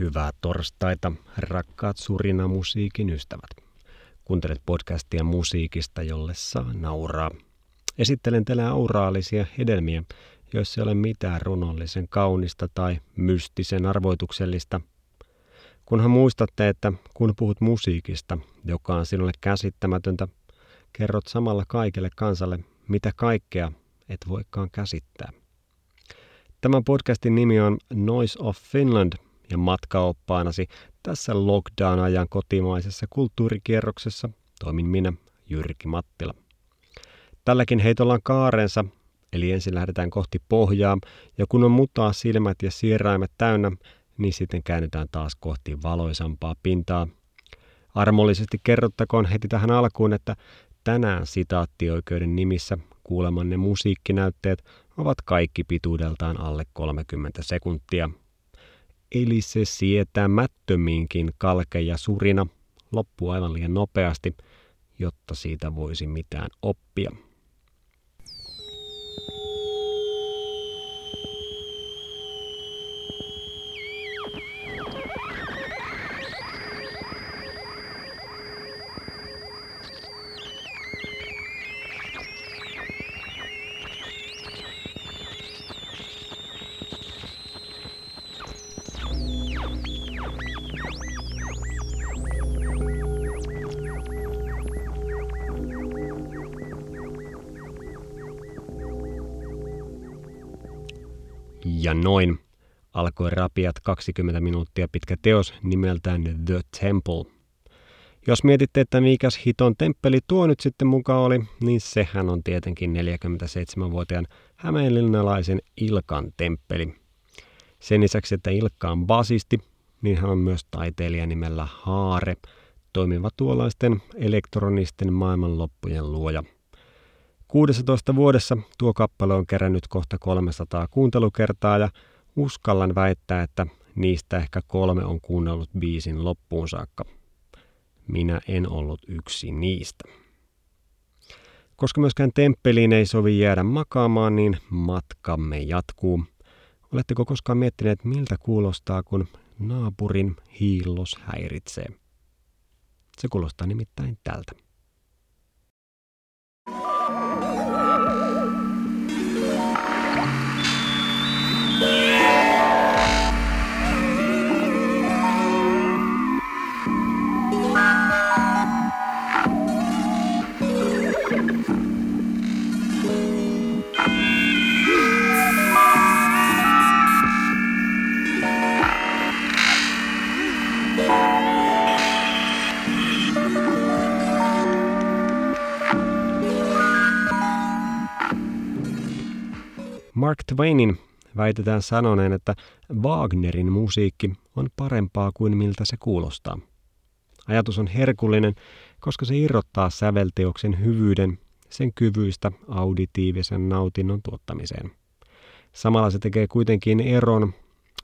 Hyvää torstaita, rakkaat surina musiikin ystävät. Kuuntelet podcastia musiikista, jolle saa nauraa. Esittelen teille auraalisia hedelmiä, joissa ei ole mitään runollisen kaunista tai mystisen arvoituksellista. Kunhan muistatte, että kun puhut musiikista, joka on sinulle käsittämätöntä, kerrot samalla kaikille kansalle, mitä kaikkea et voikaan käsittää. Tämän podcastin nimi on Noise of Finland ja matkaoppaanasi tässä lockdown-ajan kotimaisessa kulttuurikierroksessa toimin minä, Jyrki Mattila. Tälläkin heitolla on kaarensa, eli ensin lähdetään kohti pohjaa, ja kun on mutaa silmät ja siiraimet täynnä, niin sitten käännytään taas kohti valoisampaa pintaa. Armollisesti kerrottakoon heti tähän alkuun, että tänään sitaattioikeuden nimissä kuulemanne musiikkinäytteet ovat kaikki pituudeltaan alle 30 sekuntia. Eli se sietämättömiinkin kalke ja surina loppuu aivan liian nopeasti, jotta siitä voisi mitään oppia. Noin alkoi rapiat 20 minuuttia pitkä teos nimeltään The Temple. Jos mietitte, että mikäs hiton temppeli tuo nyt sitten mukaan oli, niin sehän on tietenkin 47-vuotiaan hämeenlinnalaisen Ilkan temppeli. Sen lisäksi, että Ilkka on basisti, niin hän on myös taiteilija nimellä Haare, toimiva tuollaisten elektronisten maailmanloppujen luoja – 16 vuodessa tuo kappale on kerännyt kohta 300 kuuntelukertaa ja uskallan väittää, että niistä ehkä kolme on kuunnellut biisin loppuun saakka. Minä en ollut yksi niistä. Koska myöskään temppeliin ei sovi jäädä makaamaan, niin matkamme jatkuu. Oletteko koskaan miettineet, miltä kuulostaa, kun naapurin hiillos häiritsee? Se kuulostaa nimittäin tältä. Mark Twainin väitetään sanoneen, että Wagnerin musiikki on parempaa kuin miltä se kuulostaa. Ajatus on herkullinen, koska se irrottaa sävelteoksen hyvyyden sen kyvyistä auditiivisen nautinnon tuottamiseen. Samalla se tekee kuitenkin eron,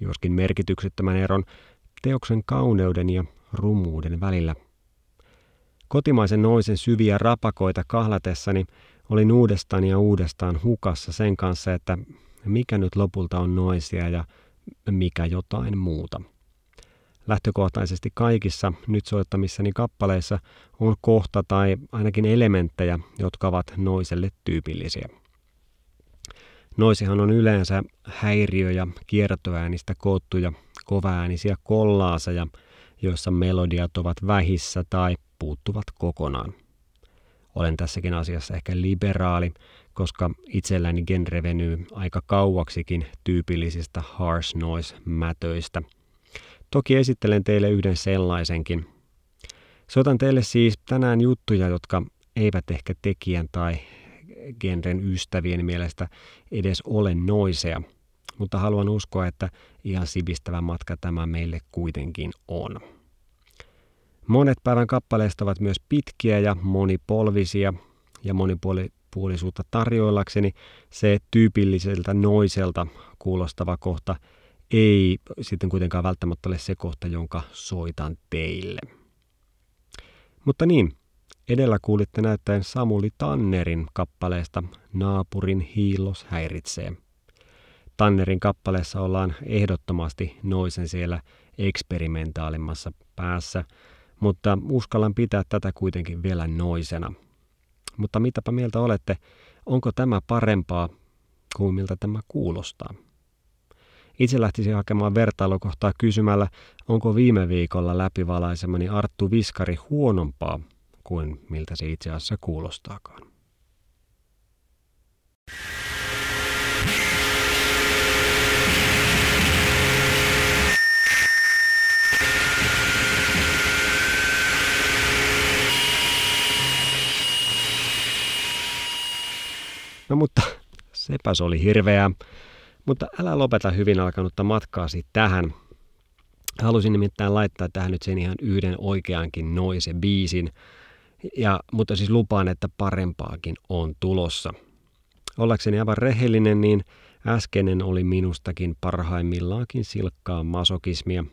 joskin merkityksettömän eron, teoksen kauneuden ja rumuuden välillä. Kotimaisen noisen syviä rapakoita kahlatessani olin uudestaan ja uudestaan hukassa sen kanssa, että mikä nyt lopulta on noisia ja mikä jotain muuta. Lähtökohtaisesti kaikissa nyt soittamissani kappaleissa on kohta tai ainakin elementtejä, jotka ovat noiselle tyypillisiä. Noisihan on yleensä häiriö- ja kiertoäänistä koottuja kovaäänisiä kollaaseja, joissa melodiat ovat vähissä tai puuttuvat kokonaan. Olen tässäkin asiassa ehkä liberaali, koska itselläni genre venyy aika kauaksikin tyypillisistä harsh noise-mätöistä. Toki esittelen teille yhden sellaisenkin. Soitan teille siis tänään juttuja, jotka eivät ehkä tekijän tai genren ystävien mielestä edes ole noiseja, mutta haluan uskoa, että ihan sivistävä matka tämä meille kuitenkin on. Monet päivän kappaleista ovat myös pitkiä ja monipolvisia ja monipuolisuutta tarjoillakseni se tyypilliseltä noiselta kuulostava kohta ei sitten kuitenkaan välttämättä ole se kohta, jonka soitan teille. Mutta niin, edellä kuulitte näyttäen Samuli Tannerin kappaleesta Naapurin hiillos häiritsee. Tannerin kappaleessa ollaan ehdottomasti noisen siellä eksperimentaalimmassa päässä, mutta uskallan pitää tätä kuitenkin vielä noisena. Mutta mitäpä mieltä olette, onko tämä parempaa kuin miltä tämä kuulostaa? Itse lähtisin hakemaan vertailukohtaa kysymällä, onko viime viikolla läpivalaisemani Arttu Viskari huonompaa kuin miltä se itse asiassa kuulostaakaan. No mutta sepäs oli hirveää. Mutta älä lopeta hyvin alkanutta matkaasi tähän. Halusin nimittäin laittaa tähän nyt sen ihan yhden oikeankin noise biisin. Ja, mutta siis lupaan, että parempaakin on tulossa. Ollakseni aivan rehellinen, niin äskeinen oli minustakin parhaimmillaankin silkkaa masokismia.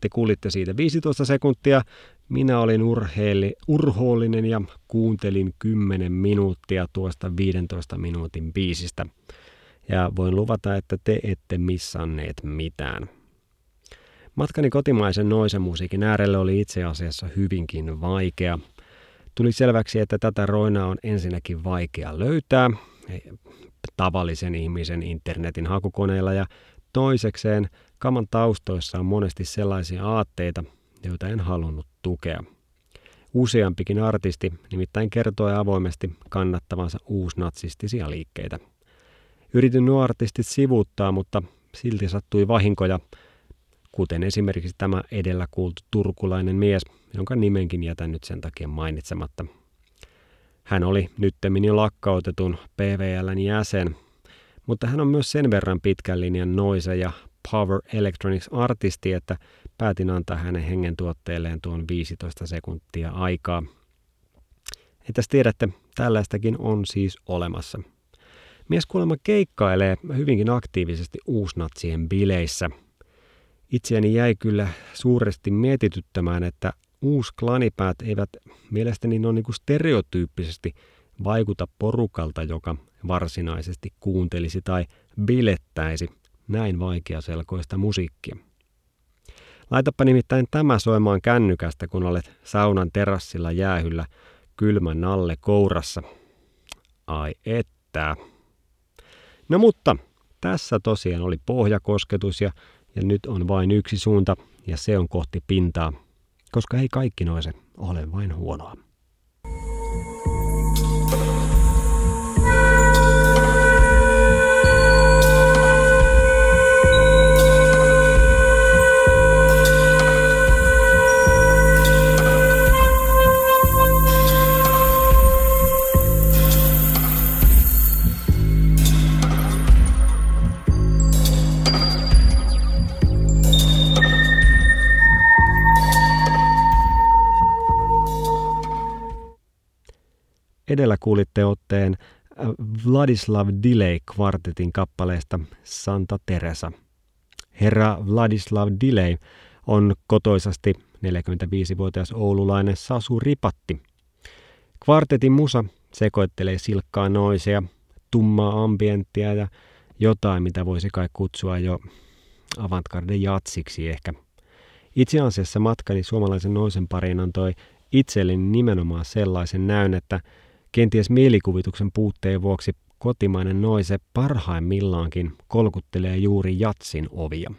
Te kuulitte siitä 15 sekuntia, minä olin urheili, urhoollinen ja kuuntelin 10 minuuttia tuosta 15 minuutin biisistä. Ja voin luvata, että te ette missanneet mitään. Matkani kotimaisen noisen musiikin äärelle oli itse asiassa hyvinkin vaikea. Tuli selväksi, että tätä roinaa on ensinnäkin vaikea löytää tavallisen ihmisen internetin hakukoneilla ja toisekseen kaman taustoissa on monesti sellaisia aatteita, joita en halunnut tukea. Useampikin artisti nimittäin kertoi avoimesti kannattavansa uusnatsistisia liikkeitä. Yritin nuo artistit sivuuttaa, mutta silti sattui vahinkoja, kuten esimerkiksi tämä edellä kuultu turkulainen mies, jonka nimenkin jätän nyt sen takia mainitsematta. Hän oli nyttemmin jo lakkautetun PVLn jäsen, mutta hän on myös sen verran pitkän linjan noise ja Power Electronics artisti, että päätin antaa hänen hengen tuotteelleen tuon 15 sekuntia aikaa. Entäs tiedätte, tällaistakin on siis olemassa. Mies kuulemma keikkailee hyvinkin aktiivisesti uusnatsien bileissä. Itseäni jäi kyllä suuresti mietityttämään, että uusklanipäät eivät mielestäni noin niin stereotyyppisesti vaikuta porukalta, joka varsinaisesti kuuntelisi tai bilettäisi näin vaikeaselkoista musiikkia. Laitapa nimittäin tämä soimaan kännykästä, kun olet saunan terassilla jäähyllä kylmän nalle kourassa. Ai että. No mutta, tässä tosiaan oli pohjakosketus ja, ja nyt on vain yksi suunta ja se on kohti pintaa, koska ei kaikki noise ole vain huonoa. Edellä kuulitte otteen äh, Vladislav Delay kvartetin kappaleesta Santa Teresa. Herra Vladislav Delay on kotoisasti 45-vuotias oululainen Sasu Ripatti. Kvartetin musa sekoittelee silkkaa noisea, tummaa ambienttia ja jotain, mitä voisi kai kutsua jo avantgarde jatsiksi ehkä. Itse asiassa matkani suomalaisen noisen pariin antoi itselleni nimenomaan sellaisen näyn, että Kenties mielikuvituksen puutteen vuoksi kotimainen noise parhaimmillaankin kolkuttelee juuri jatsin ovia.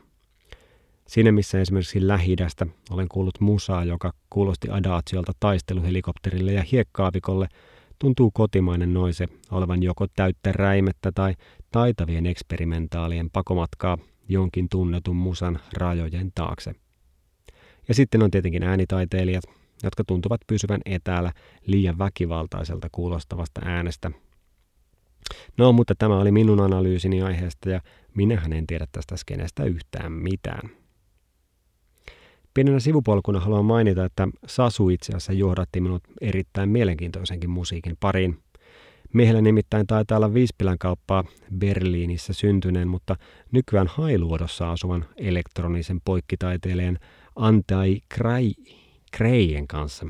Siinä missä esimerkiksi lähi olen kuullut musaa, joka kuulosti adaatiolta taisteluhelikopterille ja hiekkaavikolle, tuntuu kotimainen noise olevan joko täyttä räimettä tai taitavien eksperimentaalien pakomatkaa jonkin tunnetun musan rajojen taakse. Ja sitten on tietenkin äänitaiteilijat, jotka tuntuvat pysyvän etäällä liian väkivaltaiselta kuulostavasta äänestä. No, mutta tämä oli minun analyysini aiheesta ja minähän en tiedä tästä skenestä yhtään mitään. Pienenä sivupolkuna haluan mainita, että Sasu itse asiassa johdatti minut erittäin mielenkiintoisenkin musiikin pariin. Miehellä nimittäin taitaa olla Viispilän kauppaa Berliinissä syntyneen, mutta nykyään Hailuodossa asuvan elektronisen poikkitaiteilijan Antai Krai Kreien kanssa.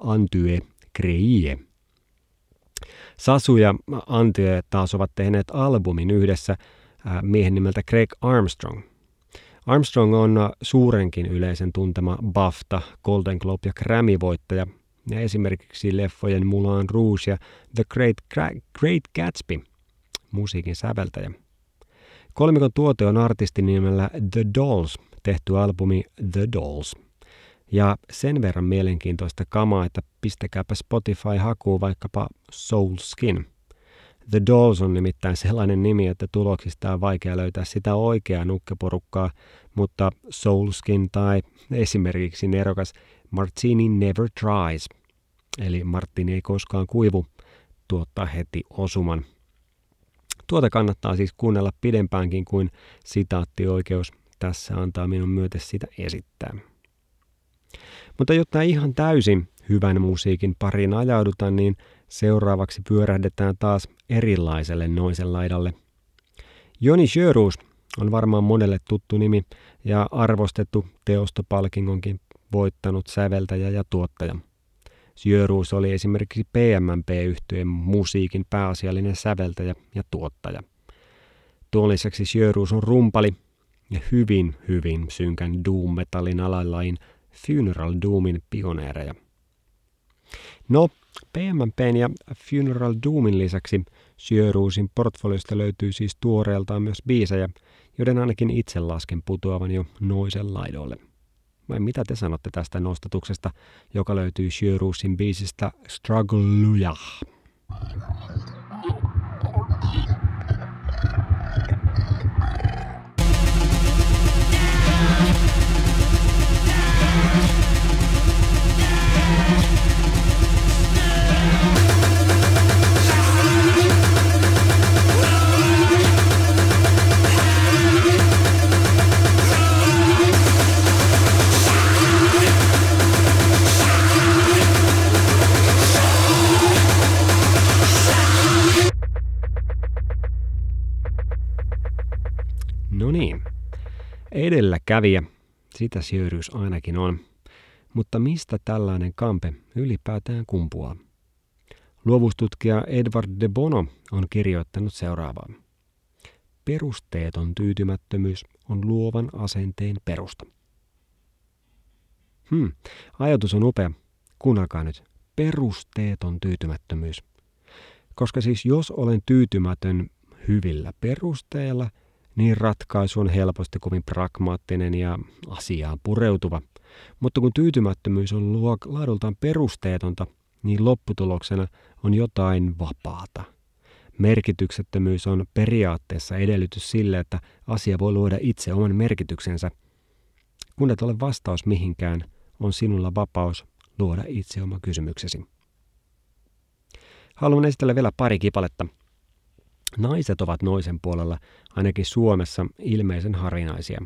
Antye Kreie. Sasu ja Antye taas ovat tehneet albumin yhdessä miehen nimeltä Craig Armstrong. Armstrong on suurenkin yleisen tuntema BAFTA, Golden Globe ja Grammy-voittaja ja esimerkiksi leffojen Mulan Rouge ja The Great, Great Gatsby musiikin säveltäjä. Kolmikon tuote on artistin nimellä The Dolls tehty albumi The Dolls. Ja sen verran mielenkiintoista kamaa, että pistäkääpä Spotify hakuu vaikkapa Soul Skin. The Dolls on nimittäin sellainen nimi, että tuloksista on vaikea löytää sitä oikeaa nukkeporukkaa, mutta Soul Skin tai esimerkiksi nerokas Martini Never Tries, eli Martini ei koskaan kuivu, tuottaa heti osuman. Tuota kannattaa siis kuunnella pidempäänkin kuin sitaattioikeus tässä antaa minun myötä sitä esittää. Mutta jotta ihan täysin hyvän musiikin pariin ajaudutaan, niin seuraavaksi pyörähdetään taas erilaiselle noisen laidalle. Joni Sjöruus on varmaan monelle tuttu nimi ja arvostettu teostopalkingonkin voittanut säveltäjä ja tuottaja. Sjöruus oli esimerkiksi PMMP-yhtyeen musiikin pääasiallinen säveltäjä ja tuottaja. Tuon lisäksi Sjöruus on rumpali ja hyvin, hyvin synkän doom-metallin alalain Funeral Doomin pioneereja. No, PMMPn ja Funeral Doomin lisäksi Sjöruusin portfoliosta löytyy siis tuoreeltaan myös biisejä, joiden ainakin itse lasken putoavan jo noisen laidoille. Vai mitä te sanotte tästä nostatuksesta, joka löytyy Sjöruusin biisistä Struggle Lujah? No niin, edelläkävijä, sitä Sjöryys ainakin on. Mutta mistä tällainen kampe ylipäätään kumpuaa? Luovustutkija Edward de Bono on kirjoittanut seuraavaa. Perusteeton tyytymättömyys on luovan asenteen perusta. Hmm, ajatus on upea. Kuunnelkaa nyt. Perusteeton tyytymättömyys. Koska siis jos olen tyytymätön hyvillä perusteilla – niin ratkaisu on helposti kovin pragmaattinen ja asiaan pureutuva. Mutta kun tyytymättömyys on laadultaan perusteetonta, niin lopputuloksena on jotain vapaata. Merkityksettömyys on periaatteessa edellytys sille, että asia voi luoda itse oman merkityksensä. Kun et ole vastaus mihinkään, on sinulla vapaus luoda itse oma kysymyksesi. Haluan esitellä vielä pari kipaletta – Naiset ovat noisen puolella, ainakin Suomessa, ilmeisen harvinaisia.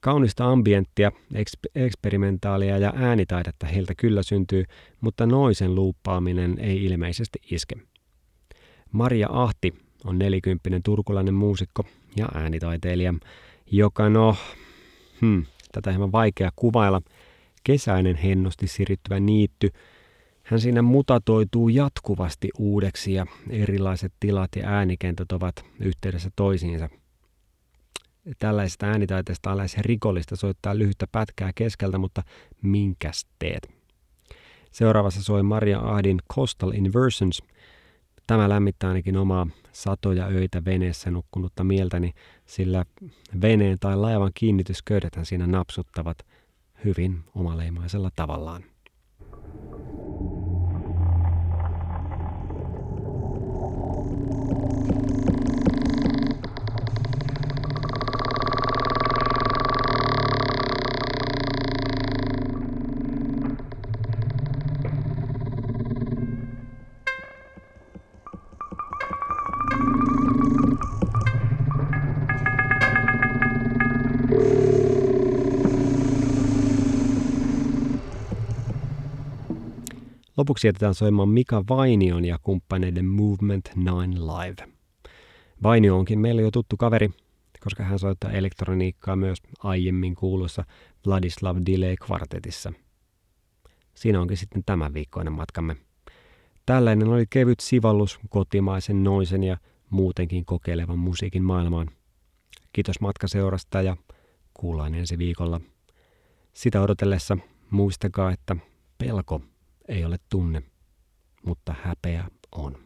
Kaunista ambienttia, eks- eksperimentaalia ja äänitaidetta heiltä kyllä syntyy, mutta noisen luuppaaminen ei ilmeisesti iske. Maria Ahti on nelikymppinen turkulainen muusikko ja äänitaiteilija, joka no, hmm, tätä hieman vaikea kuvailla, kesäinen hennosti sirittyvä niitty – hän siinä mutatoituu jatkuvasti uudeksi ja erilaiset tilat ja äänikentät ovat yhteydessä toisiinsa. Tällaisesta äänitaiteesta on lähes rikollista soittaa lyhyttä pätkää keskeltä, mutta minkäs teet? Seuraavassa soi Maria Ahdin Coastal Inversions. Tämä lämmittää ainakin omaa satoja öitä veneessä nukkunutta mieltäni, sillä veneen tai laivan kiinnitysköydet siinä napsuttavat hyvin omaleimaisella tavallaan. Lopuksi jätetään soimaan Mika Vainion ja kumppaneiden Movement 9 Live. Vainio onkin meille jo tuttu kaveri, koska hän soittaa elektroniikkaa myös aiemmin kuulussa Vladislav Delay kvartetissa. Siinä onkin sitten tämän viikkoinen matkamme. Tällainen oli kevyt sivallus kotimaisen noisen ja muutenkin kokeilevan musiikin maailmaan. Kiitos matkaseurasta ja kuullaan ensi viikolla. Sitä odotellessa muistakaa, että pelko ei ole tunne, mutta häpeä on.